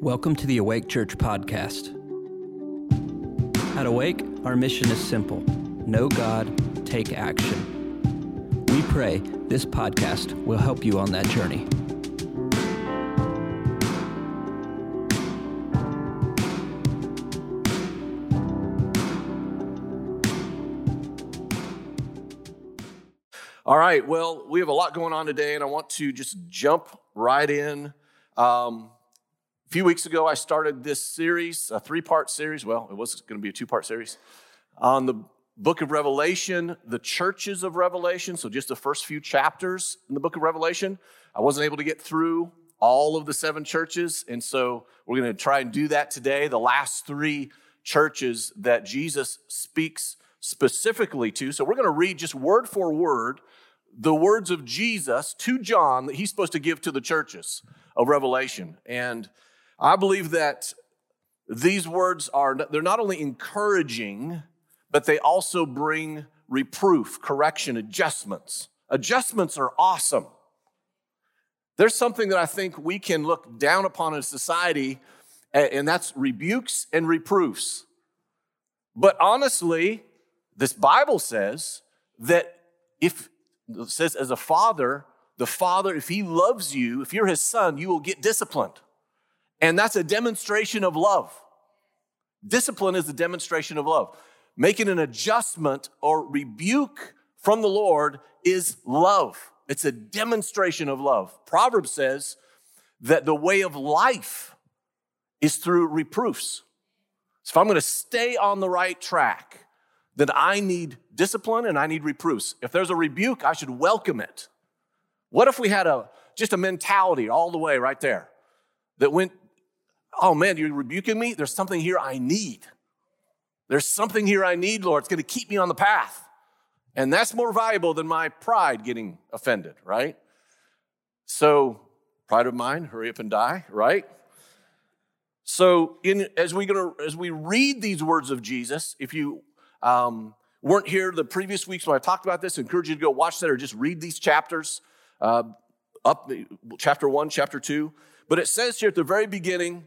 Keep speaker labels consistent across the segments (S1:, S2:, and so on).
S1: Welcome to the Awake Church podcast. At Awake, our mission is simple know God, take action. We pray this podcast will help you on that journey.
S2: All right, well, we have a lot going on today, and I want to just jump right in. Um, a few weeks ago, I started this series, a three part series. Well, it was going to be a two part series on the book of Revelation, the churches of Revelation. So, just the first few chapters in the book of Revelation. I wasn't able to get through all of the seven churches. And so, we're going to try and do that today. The last three churches that Jesus speaks specifically to. So, we're going to read just word for word the words of Jesus to John that he's supposed to give to the churches of Revelation. And I believe that these words are, they're not only encouraging, but they also bring reproof, correction, adjustments. Adjustments are awesome. There's something that I think we can look down upon in society, and that's rebukes and reproofs. But honestly, this Bible says that if says as a father, the father, if he loves you, if you're his son, you will get disciplined. And that's a demonstration of love. Discipline is a demonstration of love. Making an adjustment or rebuke from the Lord is love. It's a demonstration of love. Proverbs says that the way of life is through reproofs. So if I'm going to stay on the right track, then I need discipline and I need reproofs. If there's a rebuke, I should welcome it. What if we had a just a mentality all the way right there that went oh man, you're rebuking me? There's something here I need. There's something here I need, Lord. It's going to keep me on the path. And that's more valuable than my pride getting offended, right? So, pride of mine, hurry up and die, right? So, in, as we're gonna as we read these words of Jesus, if you um, weren't here the previous weeks when I talked about this, I encourage you to go watch that or just read these chapters, uh, up chapter one, chapter two. But it says here at the very beginning,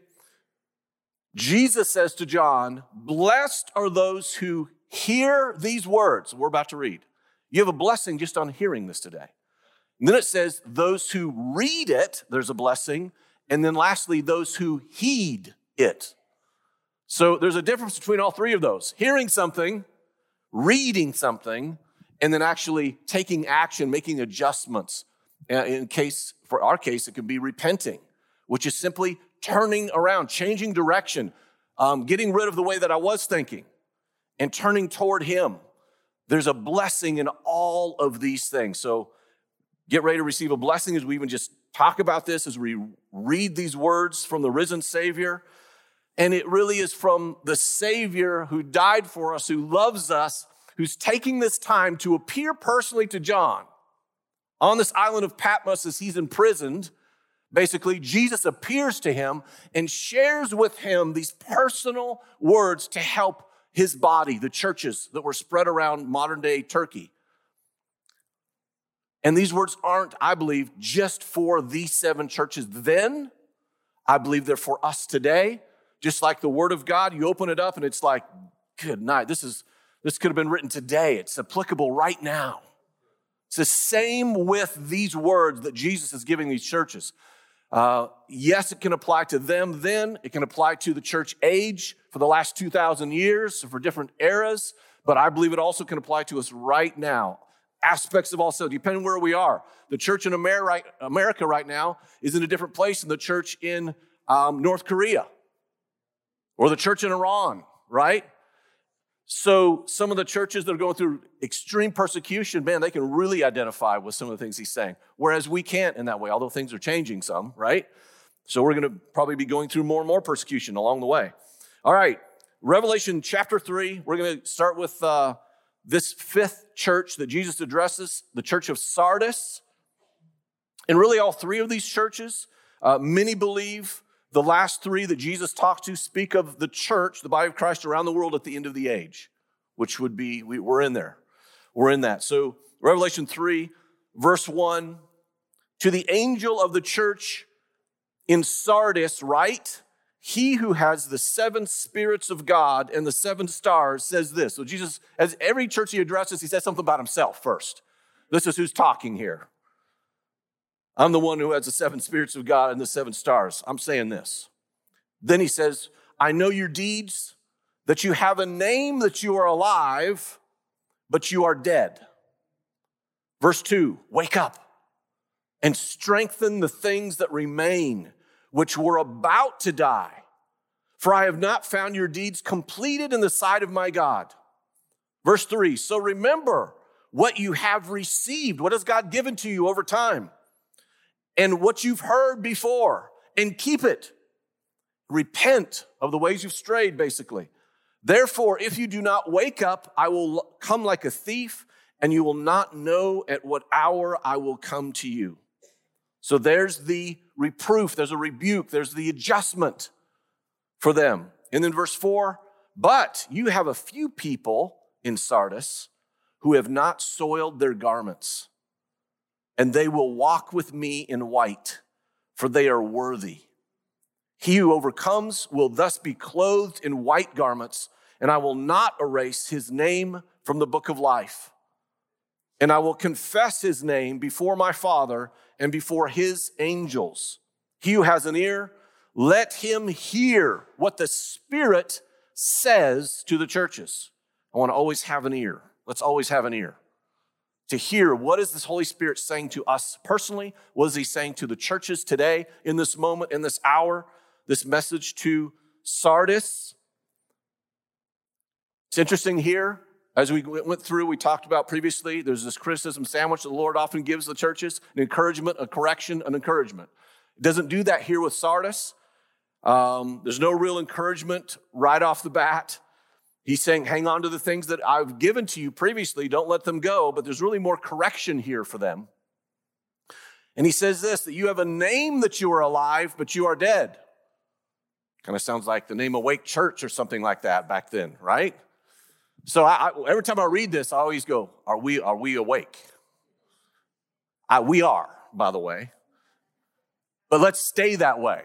S2: Jesus says to John, Blessed are those who hear these words we're about to read. You have a blessing just on hearing this today. And then it says, Those who read it, there's a blessing. And then lastly, those who heed it. So there's a difference between all three of those hearing something, reading something, and then actually taking action, making adjustments. Uh, in case, for our case, it can be repenting, which is simply turning around, changing direction, um, getting rid of the way that I was thinking, and turning toward Him. There's a blessing in all of these things. So get ready to receive a blessing as we even just talk about this, as we read these words from the risen Savior. And it really is from the Savior who died for us, who loves us, who's taking this time to appear personally to John on this island of Patmos as he's imprisoned Basically, Jesus appears to him and shares with him these personal words to help his body, the churches that were spread around modern day Turkey. And these words aren't, I believe, just for these seven churches then. I believe they're for us today. Just like the Word of God, you open it up and it's like, good night. This is this could have been written today. It's applicable right now. It's the same with these words that Jesus is giving these churches. Uh, yes, it can apply to them then. It can apply to the church age for the last 2,000 years, for different eras. But I believe it also can apply to us right now. Aspects of also, depending where we are. The church in America right now is in a different place than the church in um, North Korea or the church in Iran, right? So, some of the churches that are going through extreme persecution, man, they can really identify with some of the things he's saying, whereas we can't in that way, although things are changing some, right? So, we're going to probably be going through more and more persecution along the way. All right, Revelation chapter 3, we're going to start with uh, this fifth church that Jesus addresses, the church of Sardis. And really, all three of these churches, uh, many believe the last three that Jesus talked to speak of the church, the body of Christ around the world at the end of the age, which would be, we, we're in there. We're in that. So, Revelation 3, verse 1 To the angel of the church in Sardis, write, he who has the seven spirits of God and the seven stars says this. So Jesus, as every church he addresses, he says something about himself first. This is who's talking here. I'm the one who has the seven spirits of God and the seven stars. I'm saying this. Then he says, I know your deeds, that you have a name that you are alive, but you are dead. Verse 2 Wake up and strengthen the things that remain, which were about to die. For I have not found your deeds completed in the sight of my God. Verse 3 So remember what you have received. What has God given to you over time? And what you've heard before, and keep it. Repent of the ways you've strayed, basically. Therefore, if you do not wake up, I will come like a thief, and you will not know at what hour I will come to you. So there's the reproof, there's a rebuke, there's the adjustment for them. And then verse 4 But you have a few people in Sardis who have not soiled their garments, and they will walk with me in white, for they are worthy. He who overcomes will thus be clothed in white garments, and I will not erase his name from the book of life. And I will confess his name before my Father and before his angels. He who has an ear, let him hear what the Spirit says to the churches. I want to always have an ear. Let's always have an ear to hear what is this Holy Spirit saying to us personally? What is he saying to the churches today, in this moment, in this hour? this message to Sardis. It's interesting here, as we went through, we talked about previously, there's this criticism sandwich that the Lord often gives the churches an encouragement, a correction, an encouragement. It doesn't do that here with Sardis. Um, there's no real encouragement right off the bat. He's saying, hang on to the things that I've given to you previously, don't let them go, but there's really more correction here for them. And he says this that you have a name that you are alive, but you are dead. Kind of sounds like the name Awake Church or something like that back then, right? So I, I, every time I read this, I always go, "Are we are we awake?" I, we are, by the way. But let's stay that way,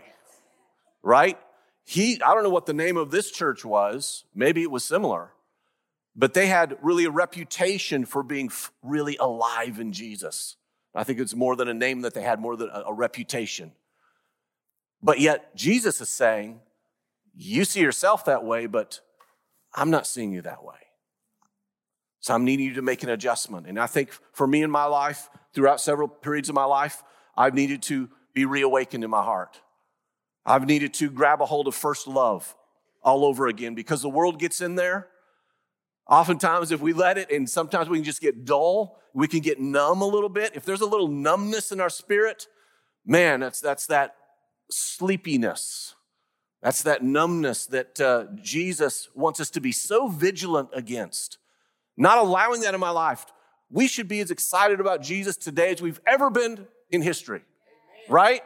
S2: right? He, I don't know what the name of this church was. Maybe it was similar, but they had really a reputation for being really alive in Jesus. I think it's more than a name that they had, more than a, a reputation. But yet, Jesus is saying, You see yourself that way, but I'm not seeing you that way. So I'm needing you to make an adjustment. And I think for me in my life, throughout several periods of my life, I've needed to be reawakened in my heart. I've needed to grab a hold of first love all over again because the world gets in there. Oftentimes, if we let it, and sometimes we can just get dull, we can get numb a little bit. If there's a little numbness in our spirit, man, that's, that's that sleepiness. That's that numbness that uh, Jesus wants us to be so vigilant against. Not allowing that in my life. We should be as excited about Jesus today as we've ever been in history, right?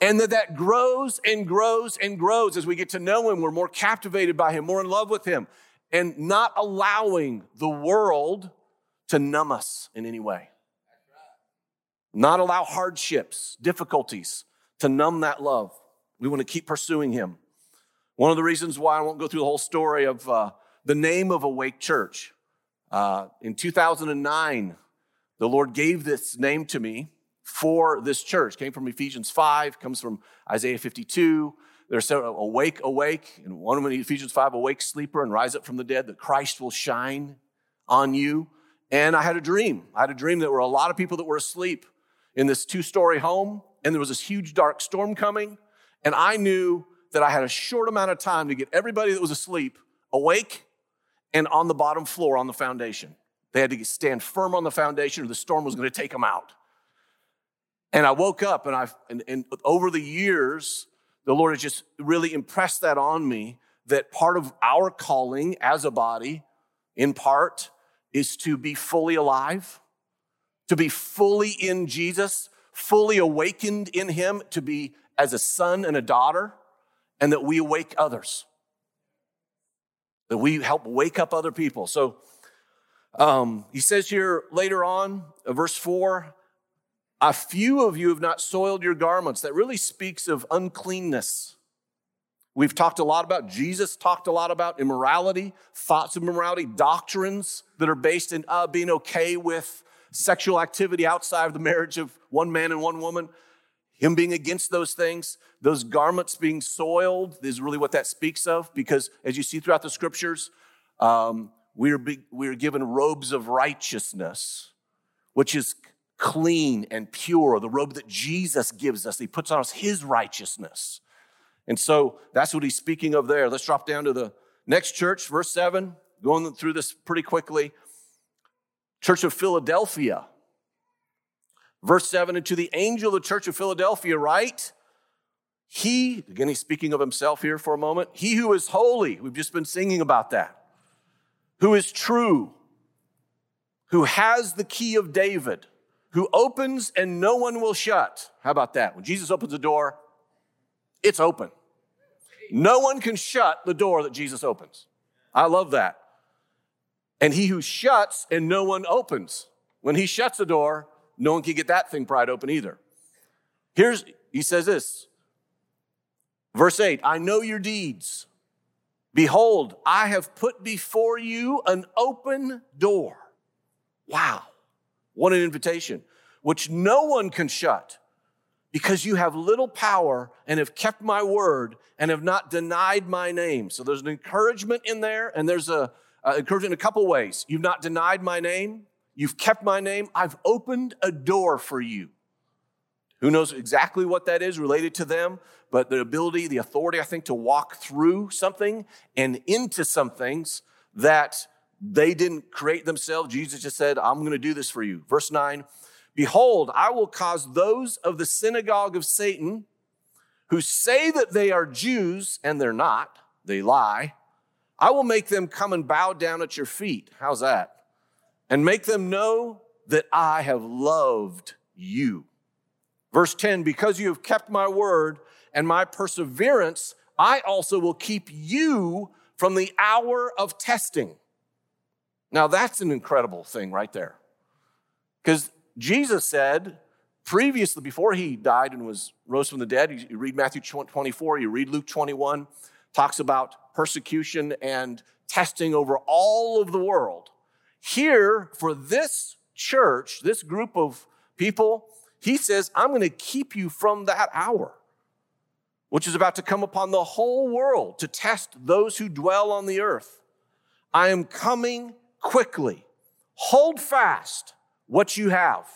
S2: And that that grows and grows and grows as we get to know Him. We're more captivated by Him, more in love with Him, and not allowing the world to numb us in any way not allow hardships, difficulties to numb that love. We want to keep pursuing Him. One of the reasons why I won't go through the whole story of uh, the name of Awake Church. Uh, in 2009, the Lord gave this name to me for this church. Came from Ephesians 5, comes from Isaiah 52. There's several, awake, awake, and one of Ephesians 5, awake, sleeper, and rise up from the dead, that Christ will shine on you. And I had a dream. I had a dream that there were a lot of people that were asleep in this two story home, and there was this huge dark storm coming. And I knew that I had a short amount of time to get everybody that was asleep awake and on the bottom floor on the foundation. They had to stand firm on the foundation or the storm was going to take them out. And I woke up and I and, and over the years, the Lord has just really impressed that on me that part of our calling as a body, in part, is to be fully alive to be fully in Jesus, fully awakened in Him, to be as a son and a daughter, and that we awake others. That we help wake up other people. So um, he says here later on, uh, verse 4 A few of you have not soiled your garments. That really speaks of uncleanness. We've talked a lot about, Jesus talked a lot about immorality, thoughts of immorality, doctrines that are based in uh, being okay with sexual activity outside of the marriage of one man and one woman. Him being against those things, those garments being soiled is really what that speaks of, because as you see throughout the scriptures, um, we, are be, we are given robes of righteousness, which is clean and pure, the robe that Jesus gives us. He puts on us his righteousness. And so that's what he's speaking of there. Let's drop down to the next church, verse 7, going through this pretty quickly. Church of Philadelphia. Verse 7 And to the angel of the church of Philadelphia, write, He, again, he's speaking of himself here for a moment, He who is holy, we've just been singing about that, who is true, who has the key of David, who opens and no one will shut. How about that? When Jesus opens a door, it's open. No one can shut the door that Jesus opens. I love that. And he who shuts and no one opens. When he shuts the door, no one can get that thing pried open either. Here's, he says this, verse 8 I know your deeds. Behold, I have put before you an open door. Wow, what an invitation, which no one can shut because you have little power and have kept my word and have not denied my name. So there's an encouragement in there, and there's a, a encouragement in a couple ways. You've not denied my name, You've kept my name. I've opened a door for you. Who knows exactly what that is related to them, but the ability, the authority, I think, to walk through something and into some things that they didn't create themselves. Jesus just said, I'm going to do this for you. Verse 9 Behold, I will cause those of the synagogue of Satan who say that they are Jews and they're not, they lie. I will make them come and bow down at your feet. How's that? and make them know that I have loved you. Verse 10 Because you have kept my word and my perseverance, I also will keep you from the hour of testing. Now, that's an incredible thing right there. Because Jesus said, previously, before he died and was rose from the dead, you read Matthew 24, you read Luke 21, talks about persecution and testing over all of the world. Here, for this church, this group of people, he says, I'm going to keep you from that hour, which is about to come upon the whole world to test those who dwell on the earth. I am coming quickly. Hold fast what you have.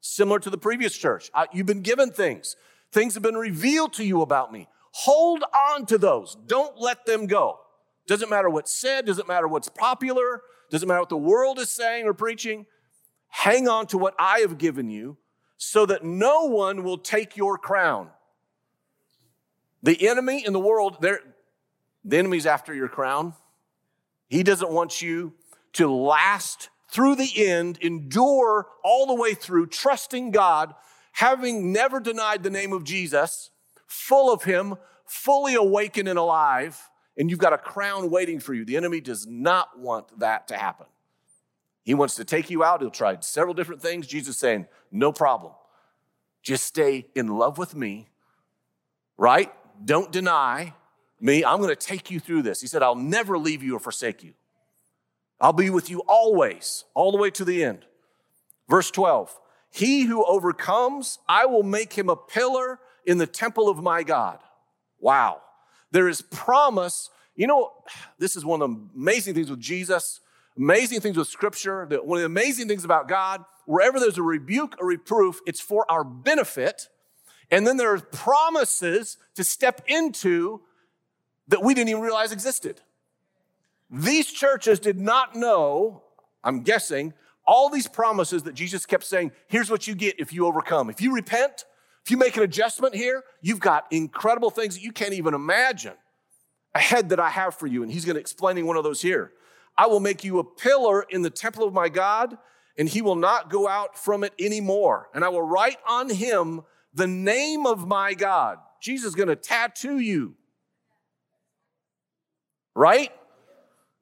S2: Similar to the previous church, you've been given things, things have been revealed to you about me. Hold on to those, don't let them go. Doesn't matter what's said, doesn't matter what's popular, doesn't matter what the world is saying or preaching. Hang on to what I have given you so that no one will take your crown. The enemy in the world, there the enemy's after your crown. He doesn't want you to last through the end, endure all the way through, trusting God, having never denied the name of Jesus, full of Him, fully awakened and alive and you've got a crown waiting for you. The enemy does not want that to happen. He wants to take you out. He'll try several different things. Jesus saying, no problem. Just stay in love with me, right? Don't deny me. I'm going to take you through this. He said, I'll never leave you or forsake you. I'll be with you always, all the way to the end. Verse 12 He who overcomes, I will make him a pillar in the temple of my God. Wow. There is promise. You know, this is one of the amazing things with Jesus, amazing things with Scripture. One of the amazing things about God, wherever there's a rebuke or reproof, it's for our benefit. And then there are promises to step into that we didn't even realize existed. These churches did not know, I'm guessing, all these promises that Jesus kept saying, here's what you get if you overcome. If you repent, if you make an adjustment here, you've got incredible things that you can't even imagine ahead that I have for you. And he's going to explaining one of those here. I will make you a pillar in the temple of my God, and he will not go out from it anymore. And I will write on him the name of my God. Jesus is going to tattoo you. Right?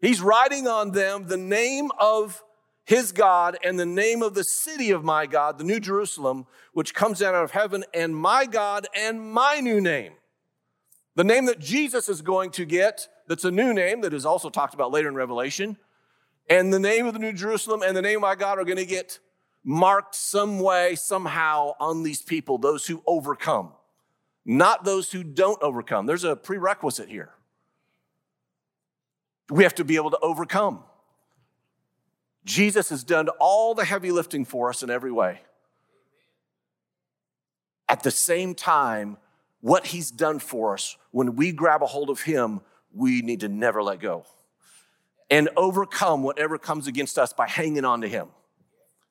S2: He's writing on them the name of his God, and the name of the city of my God, the New Jerusalem, which comes down out of heaven, and my God and my new name. The name that Jesus is going to get, that's a new name that is also talked about later in Revelation, and the name of the New Jerusalem and the name of my God are going to get marked some way, somehow on these people, those who overcome, not those who don't overcome. There's a prerequisite here. We have to be able to overcome. Jesus has done all the heavy lifting for us in every way. At the same time, what he's done for us, when we grab a hold of him, we need to never let go and overcome whatever comes against us by hanging on to him,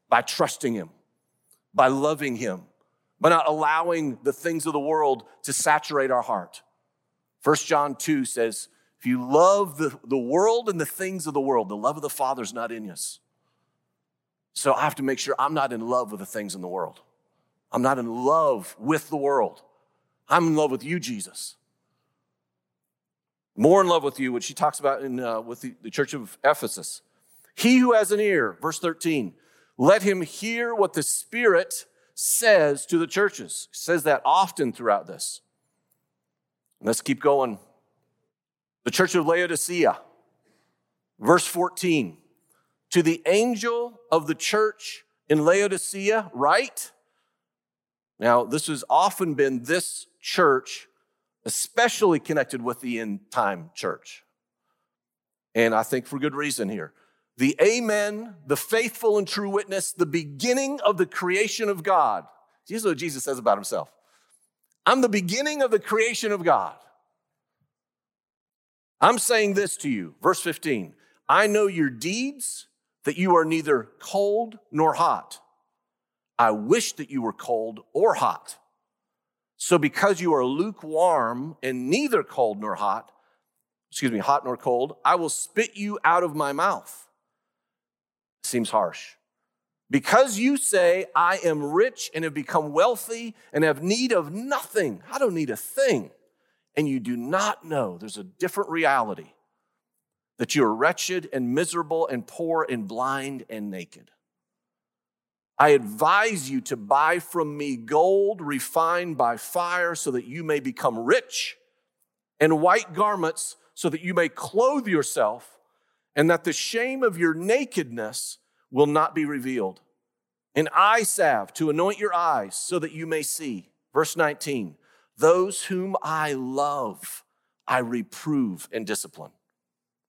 S2: by trusting him, by loving him, by not allowing the things of the world to saturate our heart. 1 John 2 says, if you love the, the world and the things of the world, the love of the Father is not in us. So I have to make sure I'm not in love with the things in the world. I'm not in love with the world. I'm in love with you, Jesus. More in love with you, which she talks about in, uh, with the, the church of Ephesus. He who has an ear, verse 13, let him hear what the Spirit says to the churches. He says that often throughout this. Let's keep going the church of Laodicea, verse 14. To the angel of the church in Laodicea, write. Now, this has often been this church, especially connected with the end time church. And I think for good reason here. The Amen, the faithful and true witness, the beginning of the creation of God. Here's what Jesus says about himself I'm the beginning of the creation of God. I'm saying this to you, verse 15 I know your deeds, that you are neither cold nor hot. I wish that you were cold or hot. So, because you are lukewarm and neither cold nor hot, excuse me, hot nor cold, I will spit you out of my mouth. Seems harsh. Because you say, I am rich and have become wealthy and have need of nothing, I don't need a thing and you do not know there's a different reality that you are wretched and miserable and poor and blind and naked. I advise you to buy from me gold refined by fire so that you may become rich, and white garments so that you may clothe yourself, and that the shame of your nakedness will not be revealed. An eye salve to anoint your eyes so that you may see. Verse 19 those whom I love, I reprove and discipline.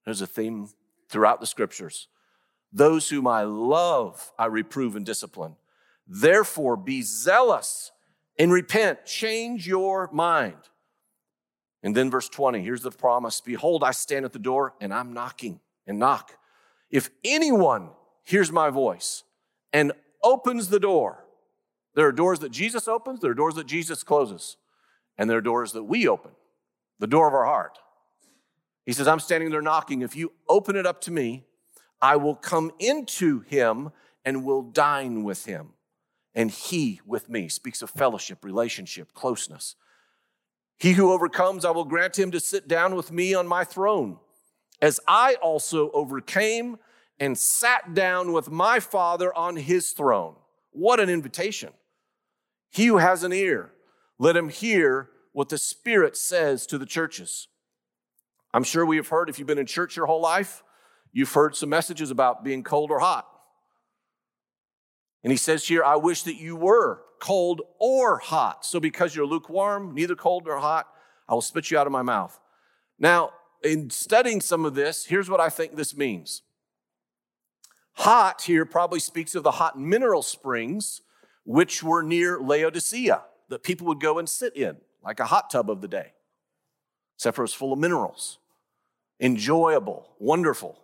S2: There's a theme throughout the scriptures. Those whom I love, I reprove and discipline. Therefore, be zealous and repent. Change your mind. And then, verse 20, here's the promise Behold, I stand at the door and I'm knocking and knock. If anyone hears my voice and opens the door, there are doors that Jesus opens, there are doors that Jesus closes and there are doors that we open, the door of our heart. He says, I'm standing there knocking. If you open it up to me, I will come into him and will dine with him, and he with me. Speaks of fellowship, relationship, closeness. He who overcomes, I will grant him to sit down with me on my throne, as I also overcame and sat down with my Father on his throne. What an invitation. He who has an ear, let him hear what the Spirit says to the churches. I'm sure we have heard, if you've been in church your whole life, you've heard some messages about being cold or hot. And he says here, I wish that you were cold or hot. So because you're lukewarm, neither cold nor hot, I will spit you out of my mouth. Now, in studying some of this, here's what I think this means. Hot here probably speaks of the hot mineral springs, which were near Laodicea that people would go and sit in, like a hot tub of the day, except for it was full of minerals. Enjoyable, wonderful.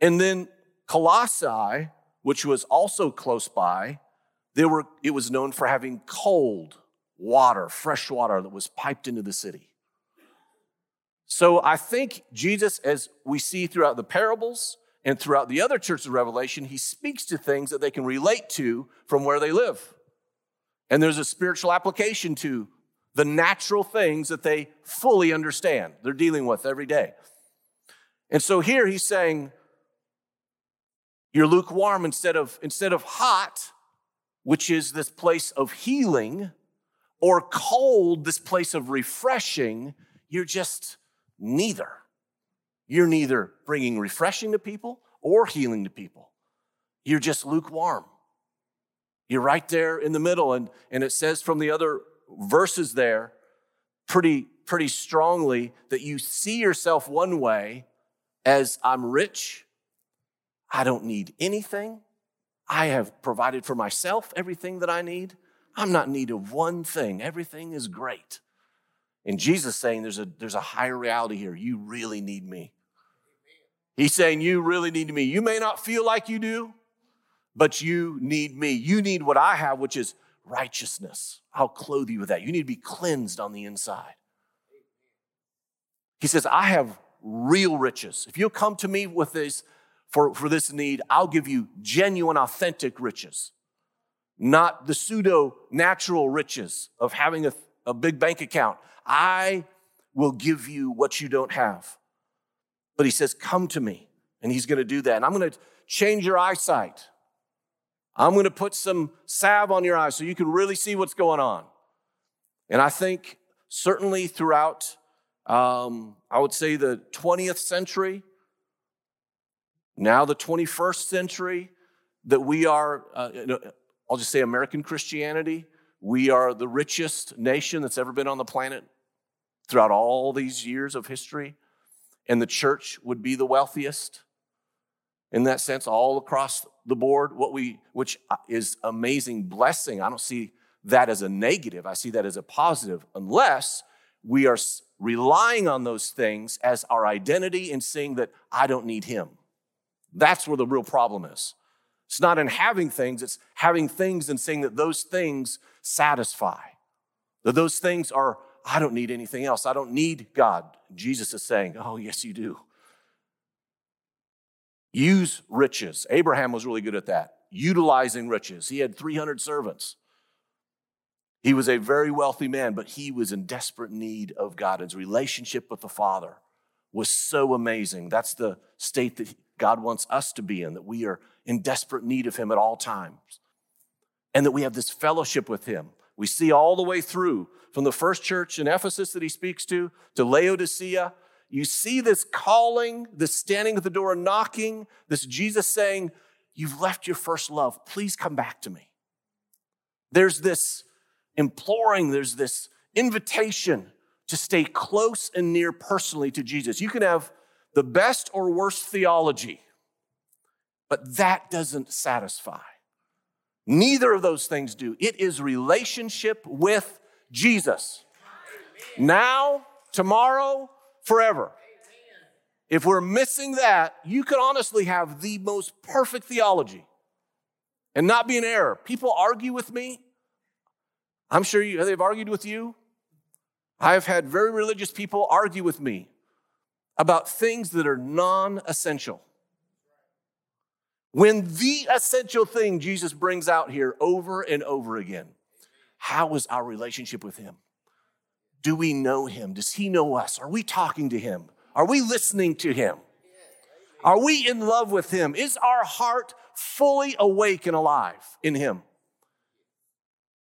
S2: And then Colossae, which was also close by, there were, it was known for having cold water, fresh water that was piped into the city. So I think Jesus, as we see throughout the parables and throughout the other churches of Revelation, he speaks to things that they can relate to from where they live. And there's a spiritual application to the natural things that they fully understand, they're dealing with every day. And so here he's saying, You're lukewarm instead of, instead of hot, which is this place of healing, or cold, this place of refreshing. You're just neither. You're neither bringing refreshing to people or healing to people. You're just lukewarm. You're right there in the middle. And, and it says from the other verses there pretty, pretty strongly that you see yourself one way as I'm rich, I don't need anything. I have provided for myself everything that I need. I'm not in need of one thing. Everything is great. And Jesus saying there's a, there's a higher reality here. You really need me. He's saying you really need me. You may not feel like you do, but you need me. You need what I have, which is righteousness. I'll clothe you with that. You need to be cleansed on the inside. He says, I have real riches. If you'll come to me with this for, for this need, I'll give you genuine, authentic riches, not the pseudo natural riches of having a, a big bank account. I will give you what you don't have. But he says, Come to me. And he's going to do that. And I'm going to change your eyesight. I'm going to put some salve on your eyes so you can really see what's going on. And I think certainly throughout, um, I would say the 20th century, now the 21st century, that we are, uh, I'll just say American Christianity, we are the richest nation that's ever been on the planet throughout all these years of history. And the church would be the wealthiest in that sense, all across the board, what we, which uh, is amazing blessing. I don't see that as a negative. I see that as a positive, unless we are relying on those things as our identity and seeing that I don't need him. That's where the real problem is. It's not in having things, it's having things and saying that those things satisfy. That those things are, I don't need anything else. I don't need God. Jesus is saying, Oh, yes, you do. Use riches. Abraham was really good at that, utilizing riches. He had 300 servants. He was a very wealthy man, but he was in desperate need of God. His relationship with the Father was so amazing. That's the state that God wants us to be in, that we are in desperate need of Him at all times, and that we have this fellowship with Him. We see all the way through from the first church in Ephesus that He speaks to, to Laodicea, you see this calling, this standing at the door and knocking, this Jesus saying, You've left your first love. Please come back to me. There's this imploring, there's this invitation to stay close and near personally to Jesus. You can have the best or worst theology, but that doesn't satisfy. Neither of those things do. It is relationship with Jesus. Now, tomorrow, forever. If we're missing that, you could honestly have the most perfect theology and not be in error. People argue with me. I'm sure you, they've argued with you. I've had very religious people argue with me about things that are non essential. When the essential thing Jesus brings out here over and over again, how is our relationship with Him? Do we know him? Does he know us? Are we talking to him? Are we listening to him? Are we in love with him? Is our heart fully awake and alive in him?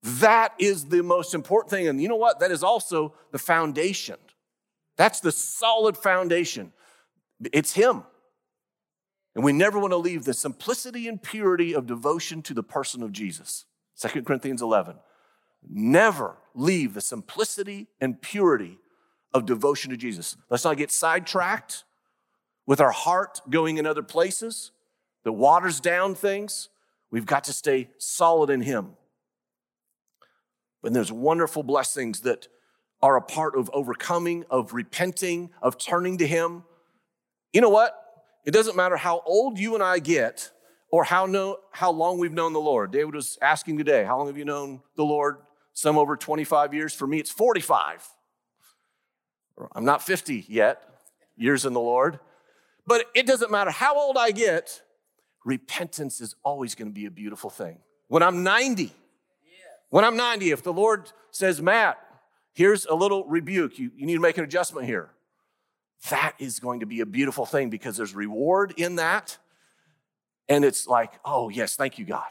S2: That is the most important thing. And you know what? That is also the foundation. That's the solid foundation. It's him. And we never want to leave the simplicity and purity of devotion to the person of Jesus. 2 Corinthians 11. Never leave the simplicity and purity of devotion to Jesus. Let's not get sidetracked with our heart going in other places that waters down things. We've got to stay solid in Him. And there's wonderful blessings that are a part of overcoming, of repenting, of turning to Him. You know what? It doesn't matter how old you and I get or how, know, how long we've known the Lord. David was asking today, How long have you known the Lord? Some over 25 years. For me, it's 45. I'm not 50 yet, years in the Lord. But it doesn't matter how old I get, repentance is always going to be a beautiful thing. When I'm 90, when I'm 90, if the Lord says, Matt, here's a little rebuke, you, you need to make an adjustment here, that is going to be a beautiful thing because there's reward in that. And it's like, oh, yes, thank you, God.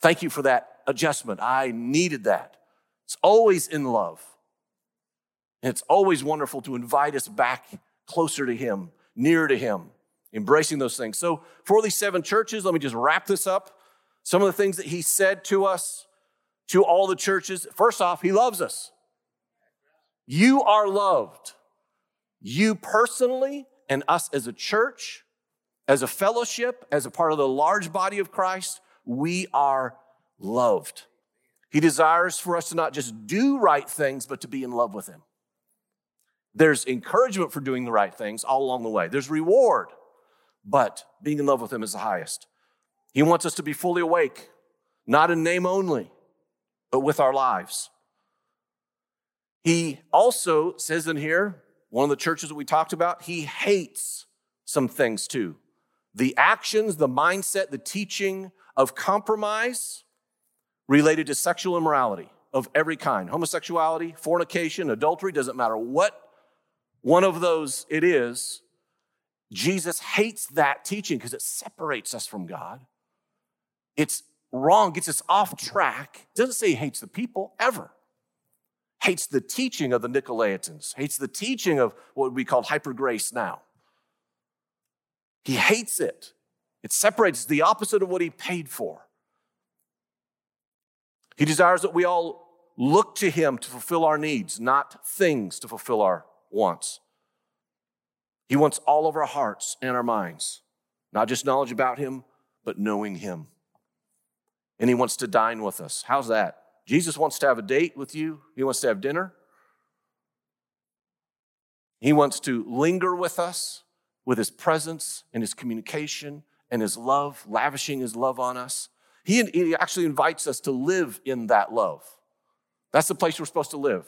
S2: Thank you for that adjustment. I needed that. It's always in love. And it's always wonderful to invite us back closer to Him, nearer to Him, embracing those things. So, for these seven churches, let me just wrap this up. Some of the things that He said to us, to all the churches. First off, He loves us. You are loved. You personally and us as a church, as a fellowship, as a part of the large body of Christ, we are loved. He desires for us to not just do right things, but to be in love with Him. There's encouragement for doing the right things all along the way, there's reward, but being in love with Him is the highest. He wants us to be fully awake, not in name only, but with our lives. He also says in here, one of the churches that we talked about, he hates some things too. The actions, the mindset, the teaching of compromise related to sexual immorality of every kind homosexuality, fornication, adultery, doesn't matter what one of those it is. Jesus hates that teaching because it separates us from God. It's wrong, gets us off track. Doesn't say he hates the people ever. Hates the teaching of the Nicolaitans, hates the teaching of what we call hyper grace now. He hates it. It separates the opposite of what he paid for. He desires that we all look to him to fulfill our needs, not things to fulfill our wants. He wants all of our hearts and our minds, not just knowledge about him, but knowing him. And he wants to dine with us. How's that? Jesus wants to have a date with you, he wants to have dinner. He wants to linger with us with his presence and his communication and his love, lavishing his love on us. He, he actually invites us to live in that love. That's the place we're supposed to live.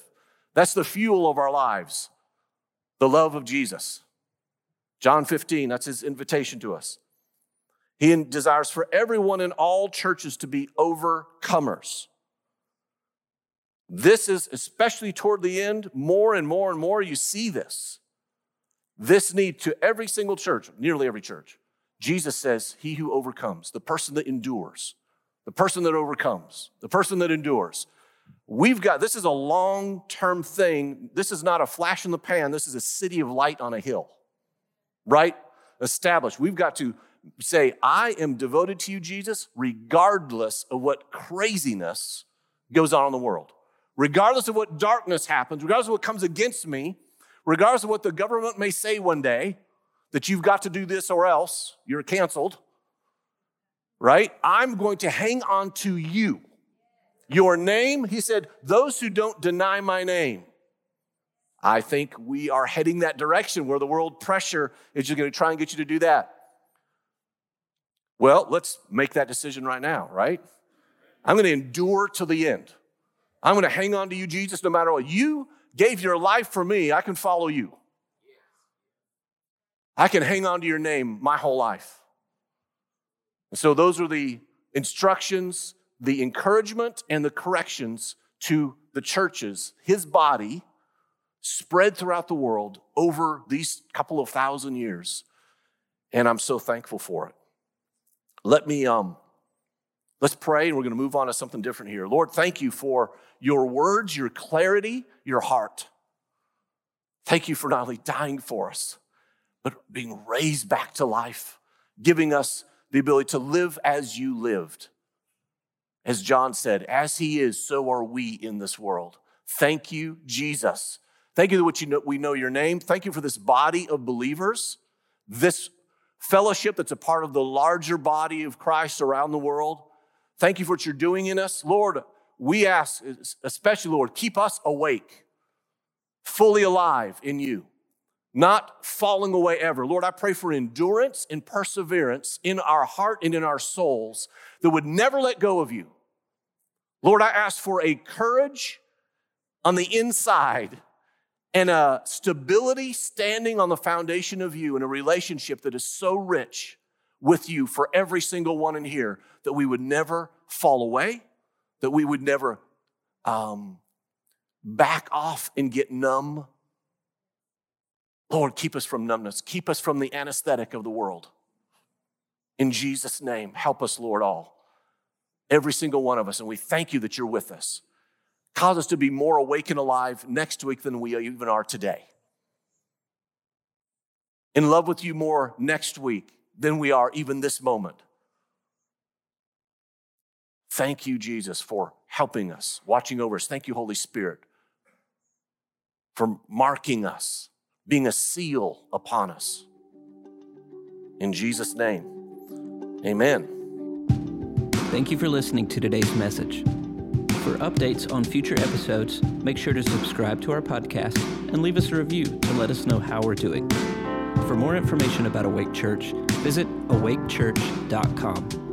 S2: That's the fuel of our lives, the love of Jesus. John 15, that's his invitation to us. He desires for everyone in all churches to be overcomers. This is, especially toward the end, more and more and more, you see this. This need to every single church, nearly every church. Jesus says, He who overcomes, the person that endures, the person that overcomes, the person that endures. We've got, this is a long term thing. This is not a flash in the pan. This is a city of light on a hill, right? Established. We've got to say, I am devoted to you, Jesus, regardless of what craziness goes on in the world regardless of what darkness happens, regardless of what comes against me, regardless of what the government may say one day, that you've got to do this or else, you're canceled, right? I'm going to hang on to you. Your name, he said, those who don't deny my name. I think we are heading that direction where the world pressure is just going to try and get you to do that. Well, let's make that decision right now, right? I'm going to endure to the end. I'm going to hang on to you, Jesus, no matter what. You gave your life for me. I can follow you. I can hang on to your name my whole life. So, those are the instructions, the encouragement, and the corrections to the churches, his body, spread throughout the world over these couple of thousand years. And I'm so thankful for it. Let me um, Let's pray and we're going to move on to something different here. Lord, thank you for your words, your clarity, your heart. Thank you for not only dying for us, but being raised back to life, giving us the ability to live as you lived. As John said, as he is, so are we in this world. Thank you, Jesus. Thank you that you know, we know your name. Thank you for this body of believers, this fellowship that's a part of the larger body of Christ around the world. Thank you for what you're doing in us. Lord, we ask, especially, Lord, keep us awake, fully alive in you, not falling away ever. Lord, I pray for endurance and perseverance in our heart and in our souls that would never let go of you. Lord, I ask for a courage on the inside and a stability standing on the foundation of you in a relationship that is so rich with you for every single one in here that we would never fall away, that we would never um, back off and get numb. Lord, keep us from numbness, keep us from the anesthetic of the world. In Jesus' name, help us, Lord, all. Every single one of us. And we thank you that you're with us. Cause us to be more awake and alive next week than we even are today. In love with you more next week than we are even this moment. Thank you, Jesus, for helping us, watching over us. Thank you, Holy Spirit, for marking us, being a seal upon us. In Jesus' name, amen.
S1: Thank you for listening to today's message. For updates on future episodes, make sure to subscribe to our podcast and leave us a review to let us know how we're doing. For more information about Awake Church, visit awakechurch.com.